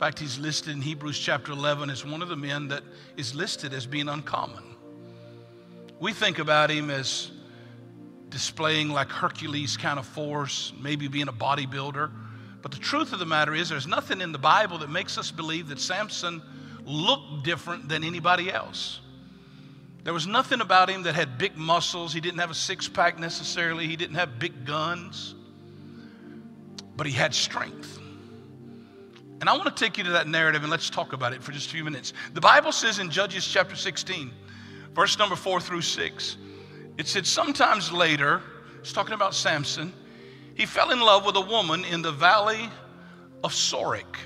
fact, he's listed in Hebrews chapter 11 as one of the men that is listed as being uncommon. We think about him as displaying like Hercules kind of force, maybe being a bodybuilder. But the truth of the matter is, there's nothing in the Bible that makes us believe that Samson looked different than anybody else. There was nothing about him that had big muscles. He didn't have a six pack necessarily, he didn't have big guns, but he had strength. And I want to take you to that narrative and let's talk about it for just a few minutes. The Bible says in Judges chapter 16, verse number 4 through 6, it said, Sometimes later, it's talking about Samson, he fell in love with a woman in the valley of Sorek,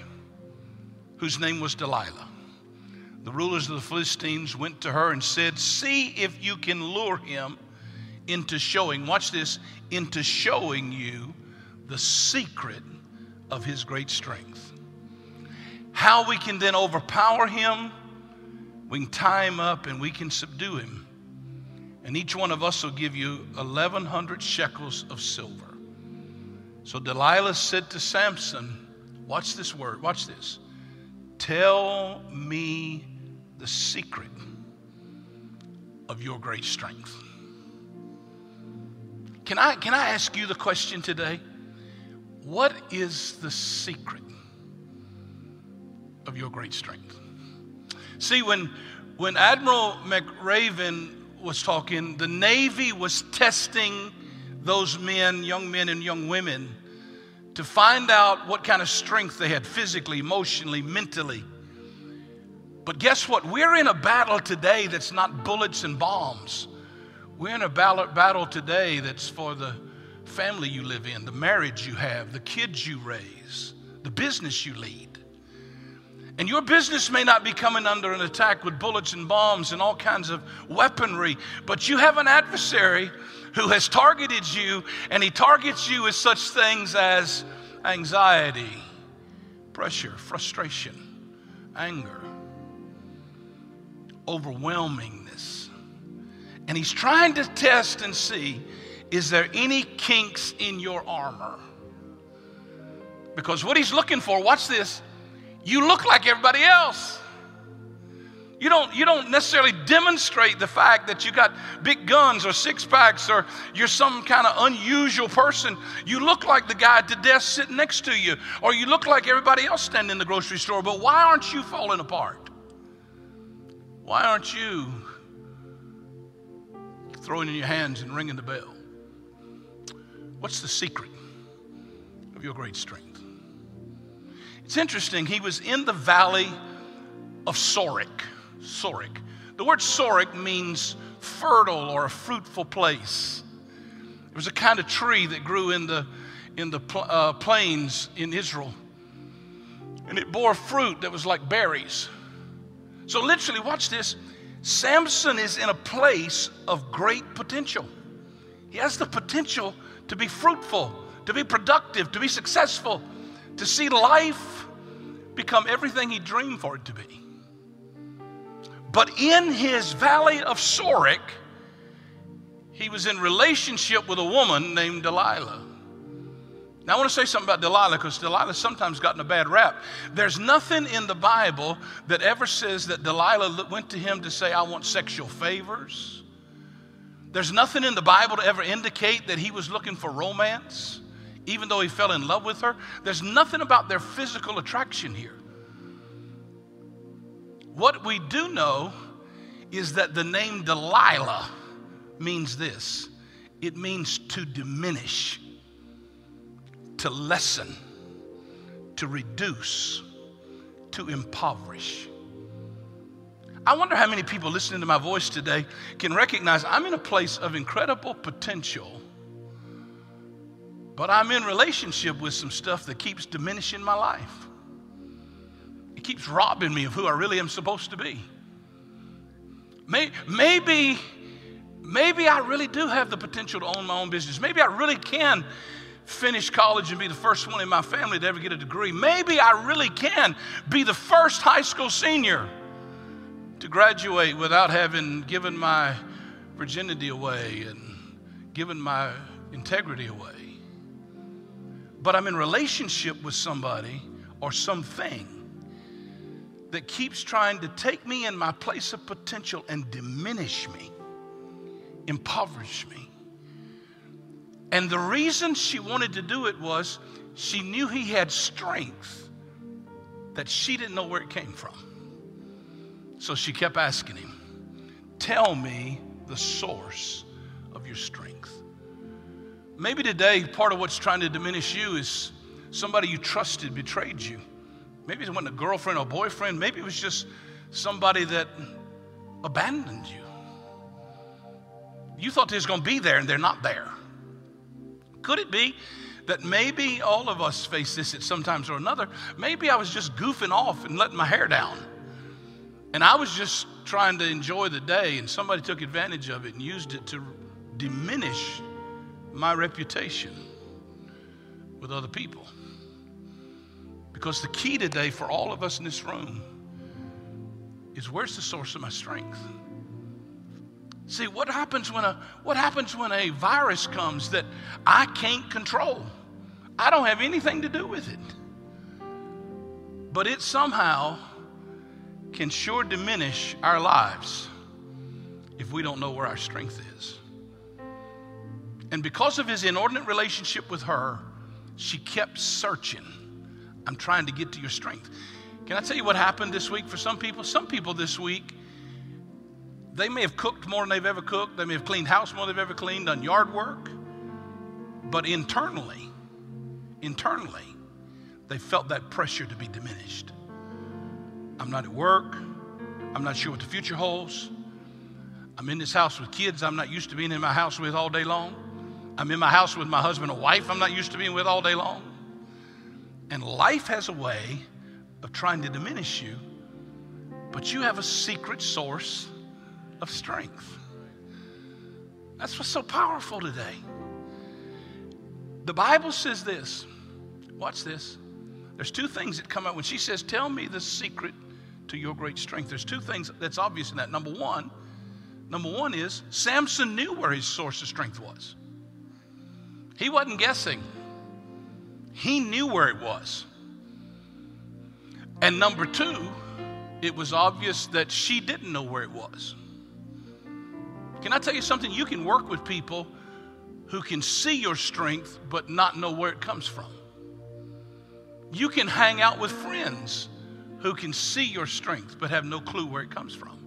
whose name was Delilah. The rulers of the Philistines went to her and said, See if you can lure him into showing, watch this, into showing you the secret of his great strength. How we can then overpower him, we can tie him up and we can subdue him. And each one of us will give you 1,100 shekels of silver. So Delilah said to Samson, Watch this word, watch this. Tell me the secret of your great strength. Can I, can I ask you the question today? What is the secret of your great strength? See, when, when Admiral McRaven was talking, the Navy was testing those men, young men and young women, to find out what kind of strength they had physically, emotionally, mentally. But guess what? We're in a battle today that's not bullets and bombs. We're in a battle today that's for the family you live in, the marriage you have, the kids you raise, the business you lead. And your business may not be coming under an attack with bullets and bombs and all kinds of weaponry, but you have an adversary who has targeted you, and he targets you with such things as anxiety, pressure, frustration, anger, overwhelmingness. And he's trying to test and see is there any kinks in your armor? Because what he's looking for, watch this, you look like everybody else. You don't, you don't necessarily demonstrate the fact that you got big guns or six packs or you're some kind of unusual person. You look like the guy at the desk sitting next to you, or you look like everybody else standing in the grocery store. But why aren't you falling apart? Why aren't you throwing in your hands and ringing the bell? What's the secret of your great strength? It's interesting, he was in the valley of Sorek. Sorek. The word Sorek means fertile or a fruitful place. It was a kind of tree that grew in the, in the uh, plains in Israel. And it bore fruit that was like berries. So, literally, watch this Samson is in a place of great potential. He has the potential to be fruitful, to be productive, to be successful, to see life become everything he dreamed for it to be. But in his valley of Sorek, he was in relationship with a woman named Delilah. Now, I want to say something about Delilah because Delilah's sometimes gotten a bad rap. There's nothing in the Bible that ever says that Delilah went to him to say, I want sexual favors. There's nothing in the Bible to ever indicate that he was looking for romance even though he fell in love with her. There's nothing about their physical attraction here. What we do know is that the name Delilah means this it means to diminish, to lessen, to reduce, to impoverish. I wonder how many people listening to my voice today can recognize I'm in a place of incredible potential but I'm in relationship with some stuff that keeps diminishing my life. It keeps robbing me of who I really am supposed to be. Maybe, maybe I really do have the potential to own my own business. Maybe I really can finish college and be the first one in my family to ever get a degree. Maybe I really can be the first high school senior to graduate without having given my virginity away and given my integrity away but I'm in relationship with somebody or something that keeps trying to take me in my place of potential and diminish me, impoverish me. And the reason she wanted to do it was she knew he had strength that she didn't know where it came from. So she kept asking him, Tell me the source of your strength. Maybe today, part of what's trying to diminish you is somebody you trusted betrayed you. Maybe it wasn't a girlfriend or boyfriend. Maybe it was just somebody that abandoned you. You thought they was going to be there and they're not there. Could it be that maybe all of us face this at some times or another? Maybe I was just goofing off and letting my hair down. And I was just trying to enjoy the day, and somebody took advantage of it and used it to diminish my reputation with other people. Because the key today for all of us in this room is where's the source of my strength? See, what happens when a what happens when a virus comes that I can't control? I don't have anything to do with it. But it somehow can sure diminish our lives if we don't know where our strength is. And because of his inordinate relationship with her, she kept searching. I'm trying to get to your strength. Can I tell you what happened this week for some people? Some people this week, they may have cooked more than they've ever cooked, they may have cleaned house more than they've ever cleaned, done yard work, but internally, internally, they felt that pressure to be diminished. I'm not at work. I'm not sure what the future holds. I'm in this house with kids I'm not used to being in my house with all day long. I'm in my house with my husband or wife I'm not used to being with all day long. And life has a way of trying to diminish you, but you have a secret source of strength. That's what's so powerful today. The Bible says this. Watch this. There's two things that come out when she says, Tell me the secret to your great strength. There's two things that's obvious in that. Number one, number one is Samson knew where his source of strength was. He wasn't guessing. He knew where it was. And number two, it was obvious that she didn't know where it was. Can I tell you something? You can work with people who can see your strength but not know where it comes from. You can hang out with friends who can see your strength but have no clue where it comes from.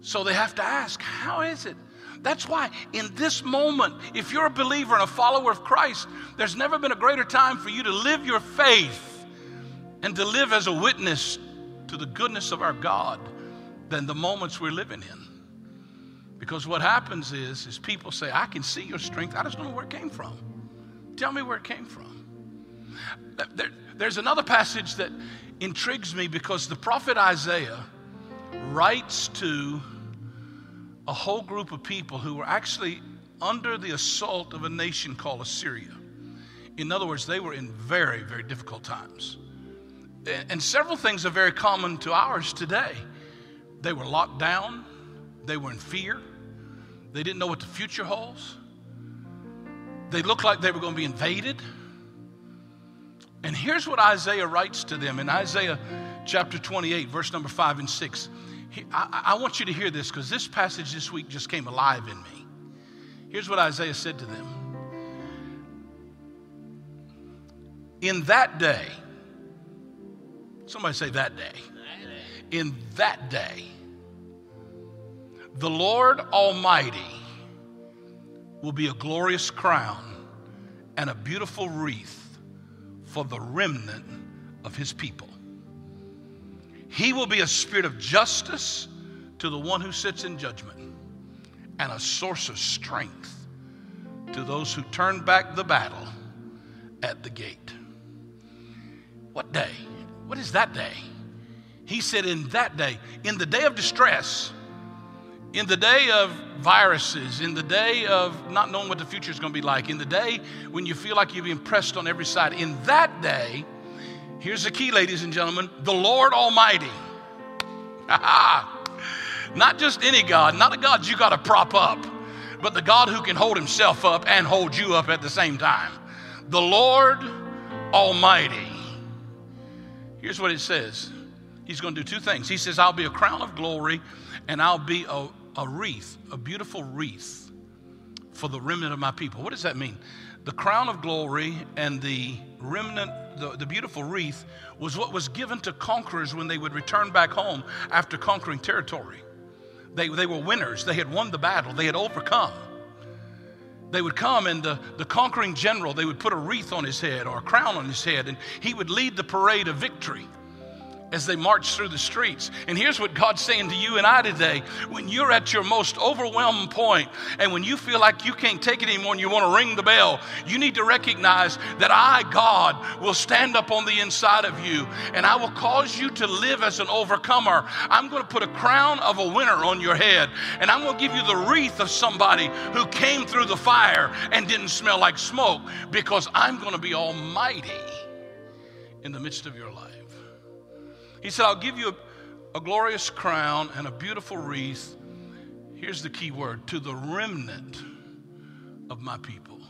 So they have to ask, How is it? That's why, in this moment, if you're a believer and a follower of Christ, there's never been a greater time for you to live your faith and to live as a witness to the goodness of our God than the moments we're living in. Because what happens is, is people say, I can see your strength, I just don't know where it came from. Tell me where it came from. There, there's another passage that intrigues me because the prophet Isaiah writes to a whole group of people who were actually under the assault of a nation called Assyria. In other words, they were in very, very difficult times. And several things are very common to ours today. They were locked down, they were in fear, they didn't know what the future holds, they looked like they were going to be invaded. And here's what Isaiah writes to them in Isaiah chapter 28, verse number 5 and 6. I, I want you to hear this because this passage this week just came alive in me. Here's what Isaiah said to them In that day, somebody say that day. In that day, the Lord Almighty will be a glorious crown and a beautiful wreath for the remnant of his people. He will be a spirit of justice to the one who sits in judgment and a source of strength to those who turn back the battle at the gate. What day? What is that day? He said, In that day, in the day of distress, in the day of viruses, in the day of not knowing what the future is going to be like, in the day when you feel like you're being pressed on every side, in that day, Here's the key, ladies and gentlemen the Lord Almighty. not just any God, not a God you got to prop up, but the God who can hold himself up and hold you up at the same time. The Lord Almighty. Here's what it says He's going to do two things. He says, I'll be a crown of glory and I'll be a, a wreath, a beautiful wreath for the remnant of my people. What does that mean? The crown of glory and the remnant, the, the beautiful wreath, was what was given to conquerors when they would return back home after conquering territory. They, they were winners, they had won the battle, they had overcome. They would come and the, the conquering general, they would put a wreath on his head or a crown on his head, and he would lead the parade of victory as they march through the streets. And here's what God's saying to you and I today. When you're at your most overwhelmed point and when you feel like you can't take it anymore and you want to ring the bell, you need to recognize that I, God, will stand up on the inside of you and I will cause you to live as an overcomer. I'm going to put a crown of a winner on your head and I'm going to give you the wreath of somebody who came through the fire and didn't smell like smoke because I'm going to be almighty in the midst of your life. He said, I'll give you a, a glorious crown and a beautiful wreath. Here's the key word to the remnant of my people.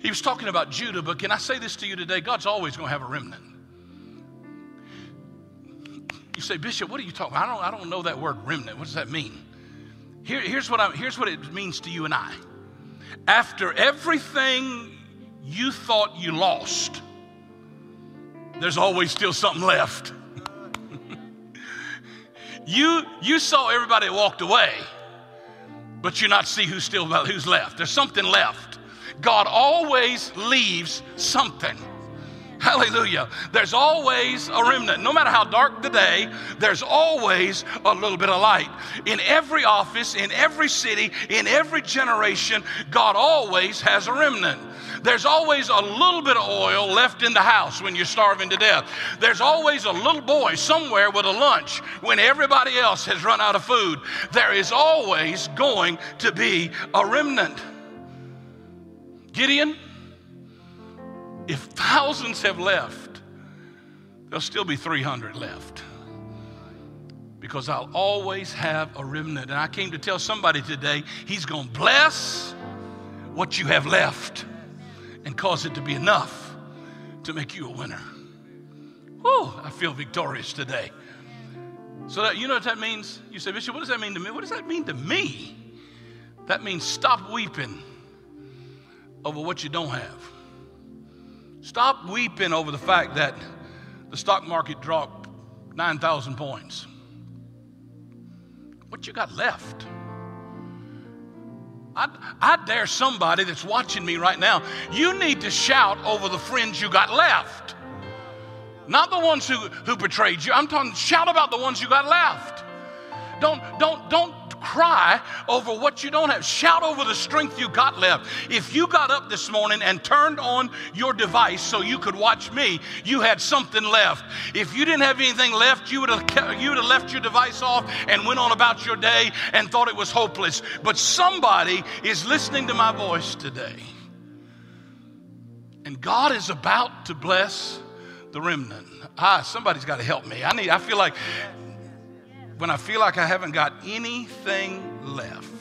He was talking about Judah, but can I say this to you today? God's always going to have a remnant. You say, Bishop, what are you talking about? I don't, I don't know that word remnant. What does that mean? Here, here's, what I, here's what it means to you and I. After everything you thought you lost, there's always still something left. you, you saw everybody walked away, but you not see who's still who's left. There's something left. God always leaves something. Hallelujah. There's always a remnant. No matter how dark the day, there's always a little bit of light. In every office, in every city, in every generation, God always has a remnant. There's always a little bit of oil left in the house when you're starving to death. There's always a little boy somewhere with a lunch when everybody else has run out of food. There is always going to be a remnant. Gideon, if thousands have left, there'll still be 300 left because I'll always have a remnant. And I came to tell somebody today, He's going to bless what you have left and cause it to be enough to make you a winner. Whew, I feel victorious today. So that you know what that means? You say, Bishop, what does that mean to me? What does that mean to me? That means stop weeping over what you don't have. Stop weeping over the fact that the stock market dropped 9,000 points. What you got left? I, I dare somebody that's watching me right now, you need to shout over the friends you got left. Not the ones who, who betrayed you. I'm talking shout about the ones you got left. Don't, don't, don't cry over what you don't have. Shout over the strength you got left. If you got up this morning and turned on your device so you could watch me, you had something left. If you didn't have anything left, you would have you would have left your device off and went on about your day and thought it was hopeless. But somebody is listening to my voice today. And God is about to bless the remnant. Ah, somebody's got to help me. I need I feel like when I feel like I haven't got anything left.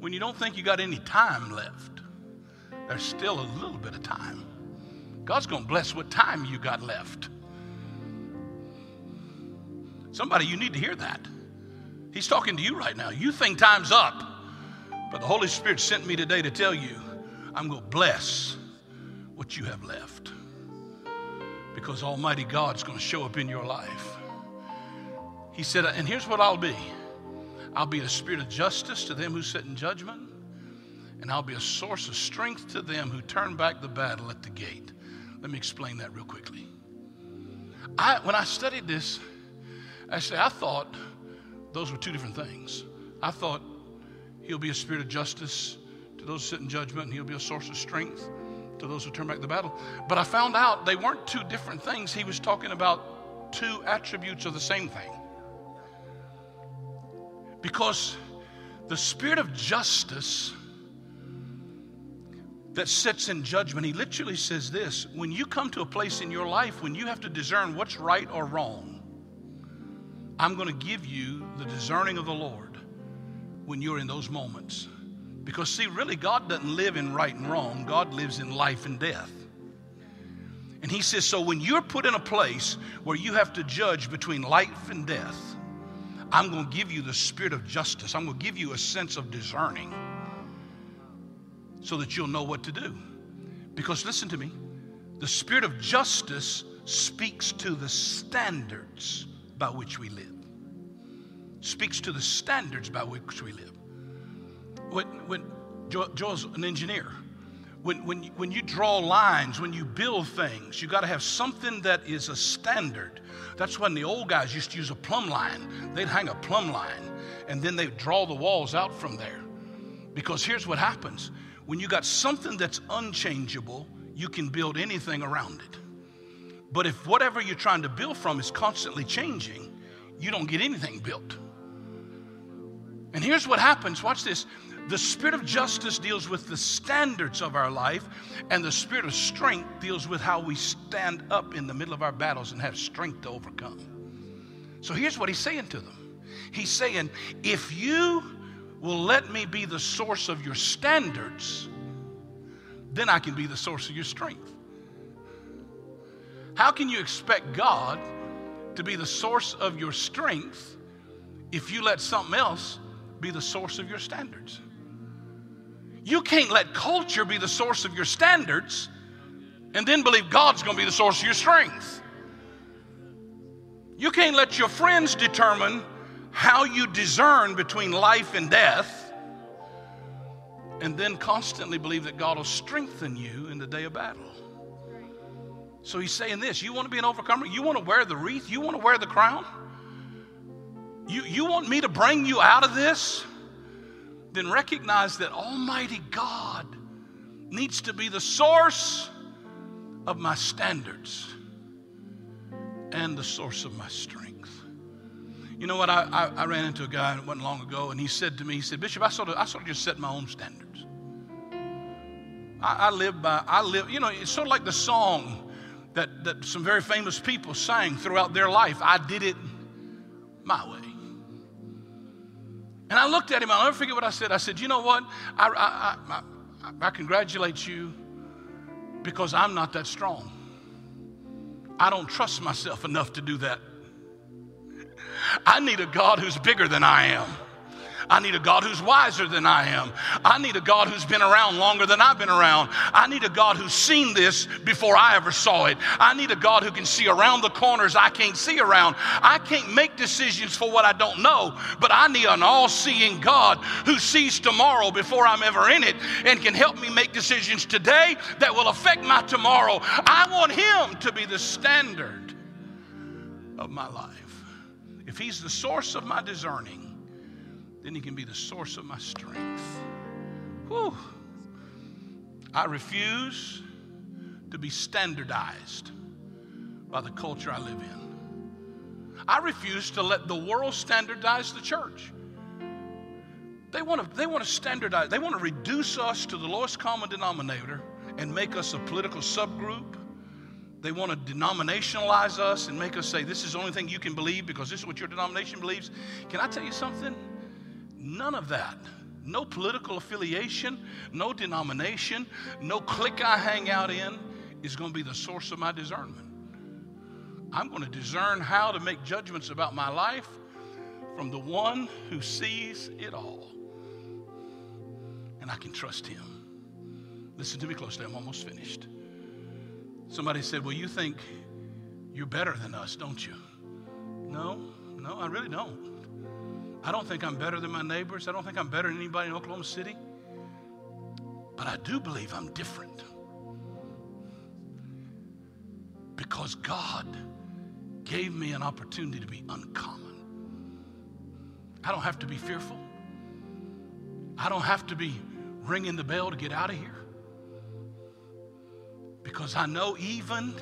When you don't think you got any time left, there's still a little bit of time. God's going to bless what time you got left. Somebody, you need to hear that. He's talking to you right now. You think time's up, but the Holy Spirit sent me today to tell you I'm going to bless what you have left because Almighty God's going to show up in your life. He said, and here's what I'll be I'll be a spirit of justice to them who sit in judgment, and I'll be a source of strength to them who turn back the battle at the gate. Let me explain that real quickly. I, when I studied this, actually, I thought those were two different things. I thought he'll be a spirit of justice to those who sit in judgment, and he'll be a source of strength to those who turn back the battle. But I found out they weren't two different things. He was talking about two attributes of the same thing. Because the spirit of justice that sits in judgment, he literally says this when you come to a place in your life when you have to discern what's right or wrong, I'm going to give you the discerning of the Lord when you're in those moments Because, see, really, God doesn't live in right and wrong, God lives in life and death. And He says, so when you're put in a place where you have to judge between life and death, I'm going to give you the spirit of justice. I'm going to give you a sense of discerning so that you'll know what to do. Because listen to me, the spirit of justice speaks to the standards by which we live. Speaks to the standards by which we live. When, when Joel's an engineer, when, when, when you draw lines, when you build things, you got to have something that is a standard. That's when the old guys used to use a plumb line. They'd hang a plumb line and then they'd draw the walls out from there. Because here's what happens when you got something that's unchangeable, you can build anything around it. But if whatever you're trying to build from is constantly changing, you don't get anything built. And here's what happens watch this. The spirit of justice deals with the standards of our life, and the spirit of strength deals with how we stand up in the middle of our battles and have strength to overcome. So here's what he's saying to them He's saying, if you will let me be the source of your standards, then I can be the source of your strength. How can you expect God to be the source of your strength if you let something else be the source of your standards? You can't let culture be the source of your standards and then believe God's going to be the source of your strength. You can't let your friends determine how you discern between life and death, and then constantly believe that God will strengthen you in the day of battle. So he's saying this you want to be an overcomer? You want to wear the wreath? You want to wear the crown? You, you want me to bring you out of this? Then recognize that Almighty God needs to be the source of my standards and the source of my strength. You know what? I, I, I, ran into a guy it wasn't long ago, and he said to me, he said, Bishop, I sort of, I sort of just set my own standards. I, I live by, I live, you know, it's sort of like the song that, that some very famous people sang throughout their life. I did it my way. And I looked at him, I'll never forget what I said. I said, You know what? I, I, I, I congratulate you because I'm not that strong. I don't trust myself enough to do that. I need a God who's bigger than I am. I need a God who's wiser than I am. I need a God who's been around longer than I've been around. I need a God who's seen this before I ever saw it. I need a God who can see around the corners I can't see around. I can't make decisions for what I don't know, but I need an all seeing God who sees tomorrow before I'm ever in it and can help me make decisions today that will affect my tomorrow. I want Him to be the standard of my life. If He's the source of my discerning, then He can be the source of my strength. Whew. I refuse to be standardized by the culture I live in. I refuse to let the world standardize the church. They want to, they want to standardize, they want to reduce us to the lowest common denominator and make us a political subgroup they want to denominationalize us and make us say this is the only thing you can believe because this is what your denomination believes. Can I tell you something? None of that. No political affiliation, no denomination, no clique I hang out in is going to be the source of my discernment. I'm going to discern how to make judgments about my life from the one who sees it all. And I can trust him. Listen to me closely, I'm almost finished. Somebody said, Well, you think you're better than us, don't you? No, no, I really don't. I don't think I'm better than my neighbors. I don't think I'm better than anybody in Oklahoma City. But I do believe I'm different. Because God gave me an opportunity to be uncommon. I don't have to be fearful. I don't have to be ringing the bell to get out of here. Because I know even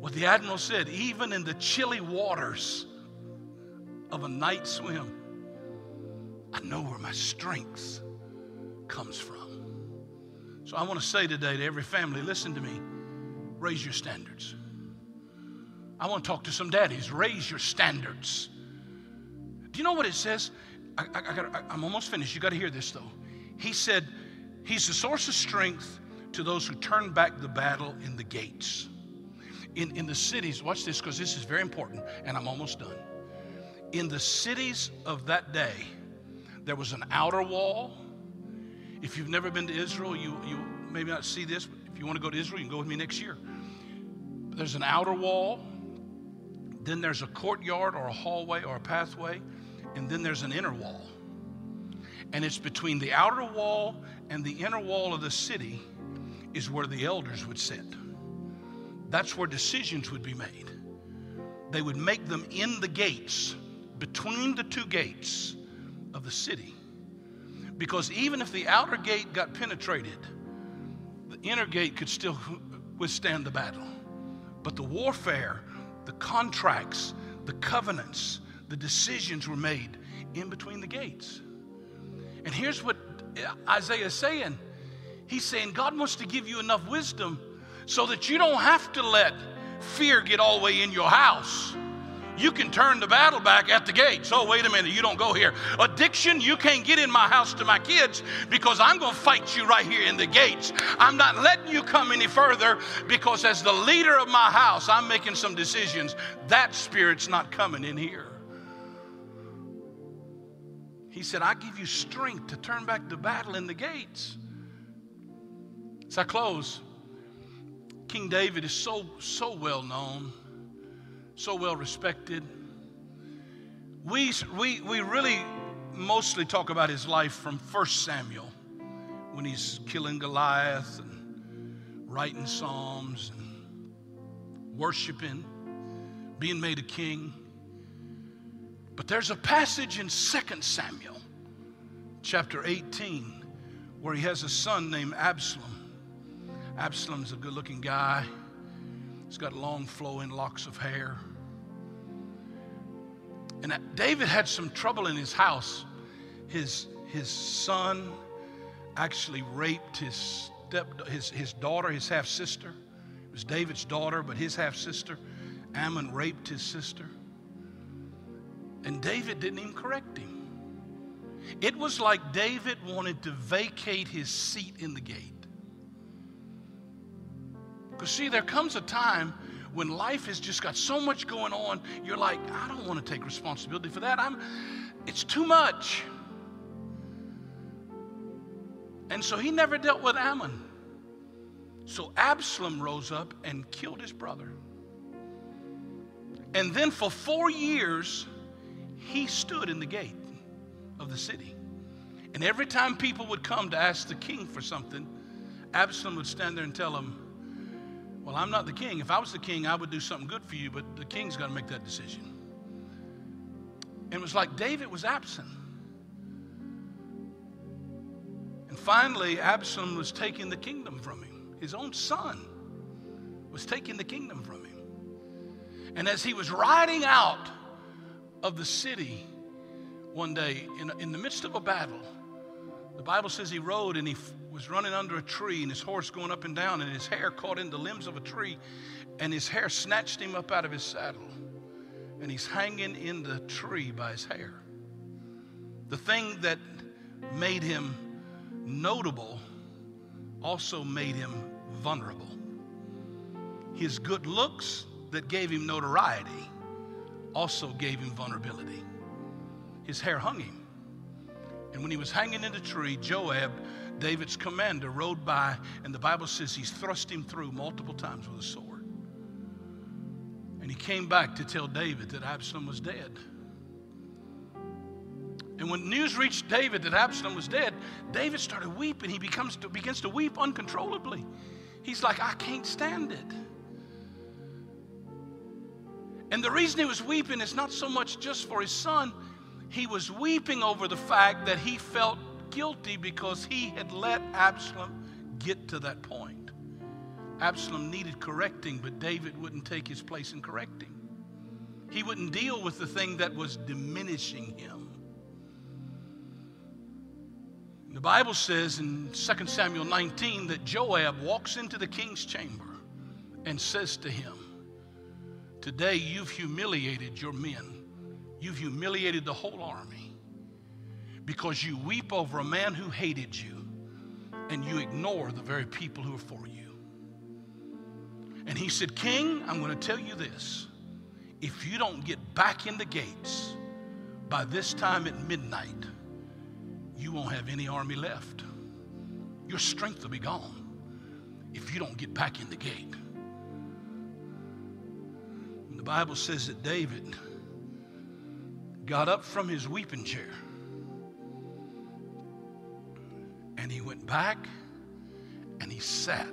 what the Admiral said, even in the chilly waters of a night swim, I know where my strength comes from. So I want to say today to every family listen to me, raise your standards. I want to talk to some daddies, raise your standards. Do you know what it says? I, I'm almost finished. You got to hear this though. He said, He's the source of strength to those who turn back the battle in the gates. In, in the cities, watch this because this is very important, and I'm almost done. In the cities of that day, there was an outer wall. If you've never been to Israel, you, you maybe not see this, but if you want to go to Israel, you can go with me next year. There's an outer wall, then there's a courtyard or a hallway or a pathway, and then there's an inner wall. And it's between the outer wall and the inner wall of the city is where the elders would sit. That's where decisions would be made. They would make them in the gates, between the two gates of the city. Because even if the outer gate got penetrated, the inner gate could still withstand the battle. But the warfare, the contracts, the covenants, the decisions were made in between the gates. And here's what Isaiah is saying He's saying God wants to give you enough wisdom so that you don't have to let fear get all the way in your house. You can turn the battle back at the gates. Oh, wait a minute, you don't go here. Addiction, you can't get in my house to my kids because I'm going to fight you right here in the gates. I'm not letting you come any further because, as the leader of my house, I'm making some decisions. That spirit's not coming in here. He said, I give you strength to turn back the battle in the gates. As I close, King David is so, so well known, so well respected. We, we, we really mostly talk about his life from 1 Samuel when he's killing Goliath and writing Psalms and worshiping, being made a king. But there's a passage in 2 Samuel, chapter 18, where he has a son named Absalom. Absalom's a good looking guy, he's got long flowing locks of hair. And David had some trouble in his house. His, his son actually raped his, step, his, his daughter, his half sister. It was David's daughter, but his half sister. Ammon raped his sister. And David didn't even correct him. It was like David wanted to vacate his seat in the gate. Because, see, there comes a time when life has just got so much going on, you're like, I don't want to take responsibility for that. I'm, it's too much. And so he never dealt with Ammon. So Absalom rose up and killed his brother. And then for four years, he stood in the gate of the city. And every time people would come to ask the king for something, Absalom would stand there and tell them, Well, I'm not the king. If I was the king, I would do something good for you, but the king's got to make that decision. And it was like David was absent. And finally, Absalom was taking the kingdom from him. His own son was taking the kingdom from him. And as he was riding out of the city one day in, in the midst of a battle. The Bible says he rode and he was running under a tree and his horse going up and down and his hair caught in the limbs of a tree and his hair snatched him up out of his saddle and he's hanging in the tree by his hair. The thing that made him notable also made him vulnerable. His good looks that gave him notoriety also gave him vulnerability. His hair hung him. And when he was hanging in the tree, Joab, David's commander, rode by, and the Bible says he's thrust him through multiple times with a sword. And he came back to tell David that Absalom was dead. And when news reached David that Absalom was dead, David started weeping. He becomes to, begins to weep uncontrollably. He's like, I can't stand it. And the reason he was weeping is not so much just for his son, he was weeping over the fact that he felt guilty because he had let Absalom get to that point. Absalom needed correcting, but David wouldn't take his place in correcting. He wouldn't deal with the thing that was diminishing him. The Bible says in 2 Samuel 19 that Joab walks into the king's chamber and says to him, Today you've humiliated your men. You've humiliated the whole army. Because you weep over a man who hated you and you ignore the very people who are for you. And he said, King, I'm going to tell you this. If you don't get back in the gates by this time at midnight, you won't have any army left. Your strength will be gone if you don't get back in the gate. And the Bible says that David got up from his weeping chair he went back and he sat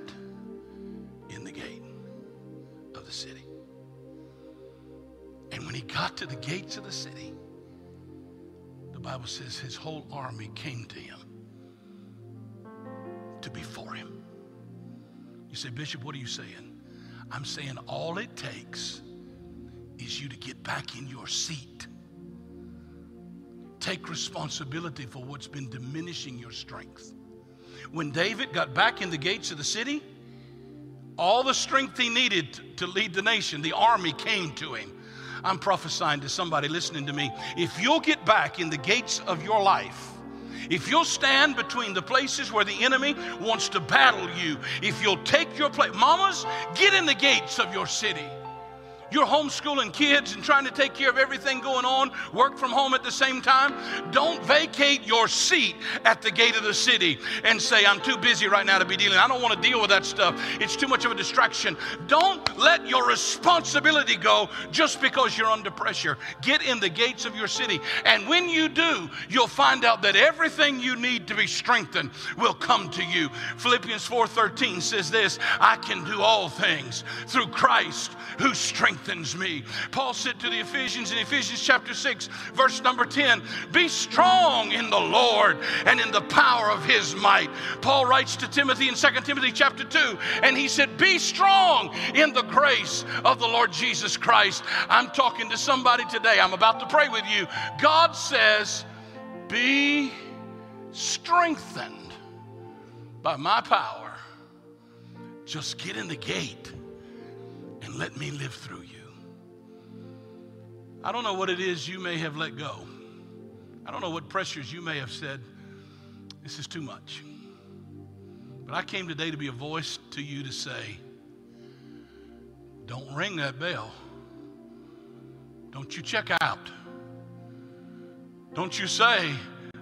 in the gate of the city. And when he got to the gates of the city, the Bible says his whole army came to him to be for him. You say, Bishop, what are you saying? I'm saying all it takes is you to get back in your seat. Take responsibility for what's been diminishing your strength. When David got back in the gates of the city, all the strength he needed to lead the nation, the army came to him. I'm prophesying to somebody listening to me. If you'll get back in the gates of your life, if you'll stand between the places where the enemy wants to battle you, if you'll take your place, mamas, get in the gates of your city. You're homeschooling kids and trying to take care of everything going on, work from home at the same time. Don't vacate your seat at the gate of the city and say, I'm too busy right now to be dealing. I don't want to deal with that stuff. It's too much of a distraction. Don't let your responsibility go just because you're under pressure. Get in the gates of your city. And when you do, you'll find out that everything you need to be strengthened will come to you. Philippians 4:13 says this, I can do all things through Christ who strengthens me. Paul said to the Ephesians in Ephesians chapter 6, verse number 10, Be strong in the Lord and in the power of his might. Paul writes to Timothy in 2 Timothy chapter 2, and he said, Be strong in the grace of the Lord Jesus Christ. I'm talking to somebody today. I'm about to pray with you. God says, Be strengthened by my power. Just get in the gate and let me live through you. I don't know what it is you may have let go. I don't know what pressures you may have said, this is too much. But I came today to be a voice to you to say, don't ring that bell. Don't you check out. Don't you say,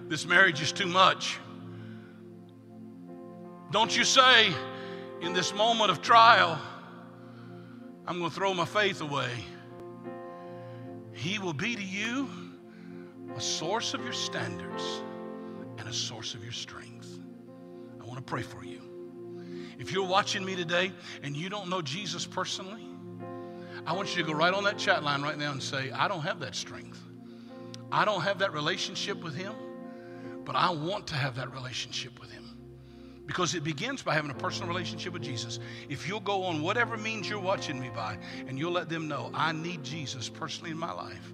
this marriage is too much. Don't you say, in this moment of trial, I'm going to throw my faith away. He will be to you a source of your standards and a source of your strength. I want to pray for you. If you're watching me today and you don't know Jesus personally, I want you to go right on that chat line right now and say, I don't have that strength. I don't have that relationship with Him, but I want to have that relationship with Him. Because it begins by having a personal relationship with Jesus. If you'll go on whatever means you're watching me by and you'll let them know, I need Jesus personally in my life,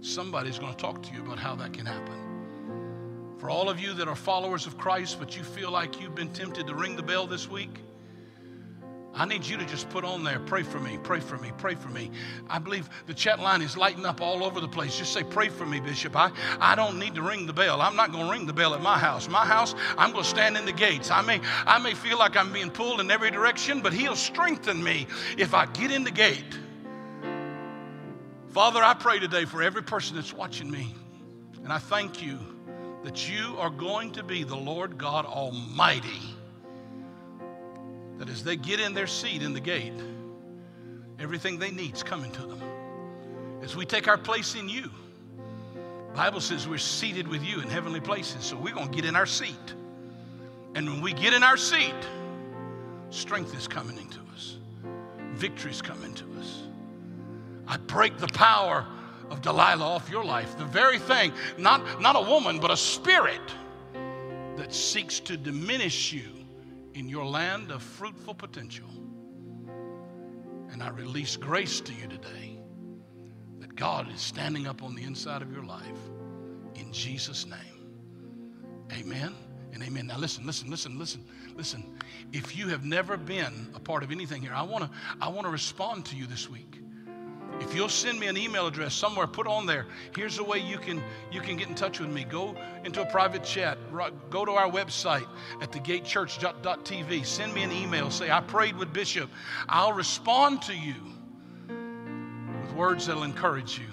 somebody's going to talk to you about how that can happen. For all of you that are followers of Christ, but you feel like you've been tempted to ring the bell this week, I need you to just put on there, pray for me, pray for me, pray for me. I believe the chat line is lighting up all over the place. Just say, pray for me, Bishop. I, I don't need to ring the bell. I'm not going to ring the bell at my house. My house, I'm going to stand in the gates. I may, I may feel like I'm being pulled in every direction, but He'll strengthen me if I get in the gate. Father, I pray today for every person that's watching me, and I thank you that you are going to be the Lord God Almighty that as they get in their seat in the gate, everything they need is coming to them. As we take our place in you, Bible says we're seated with you in heavenly places, so we're going to get in our seat. And when we get in our seat, strength is coming into us. Victory is coming to us. I break the power of Delilah off your life. The very thing, not, not a woman, but a spirit that seeks to diminish you in your land of fruitful potential. And I release grace to you today that God is standing up on the inside of your life in Jesus' name. Amen and amen. Now listen, listen, listen, listen, listen. If you have never been a part of anything here, I want to I want to respond to you this week. If you'll send me an email address somewhere, put on there. Here's the way you can you can get in touch with me. Go into a private chat. Go to our website at thegatechurch.tv. Send me an email. Say I prayed with Bishop. I'll respond to you with words that'll encourage you.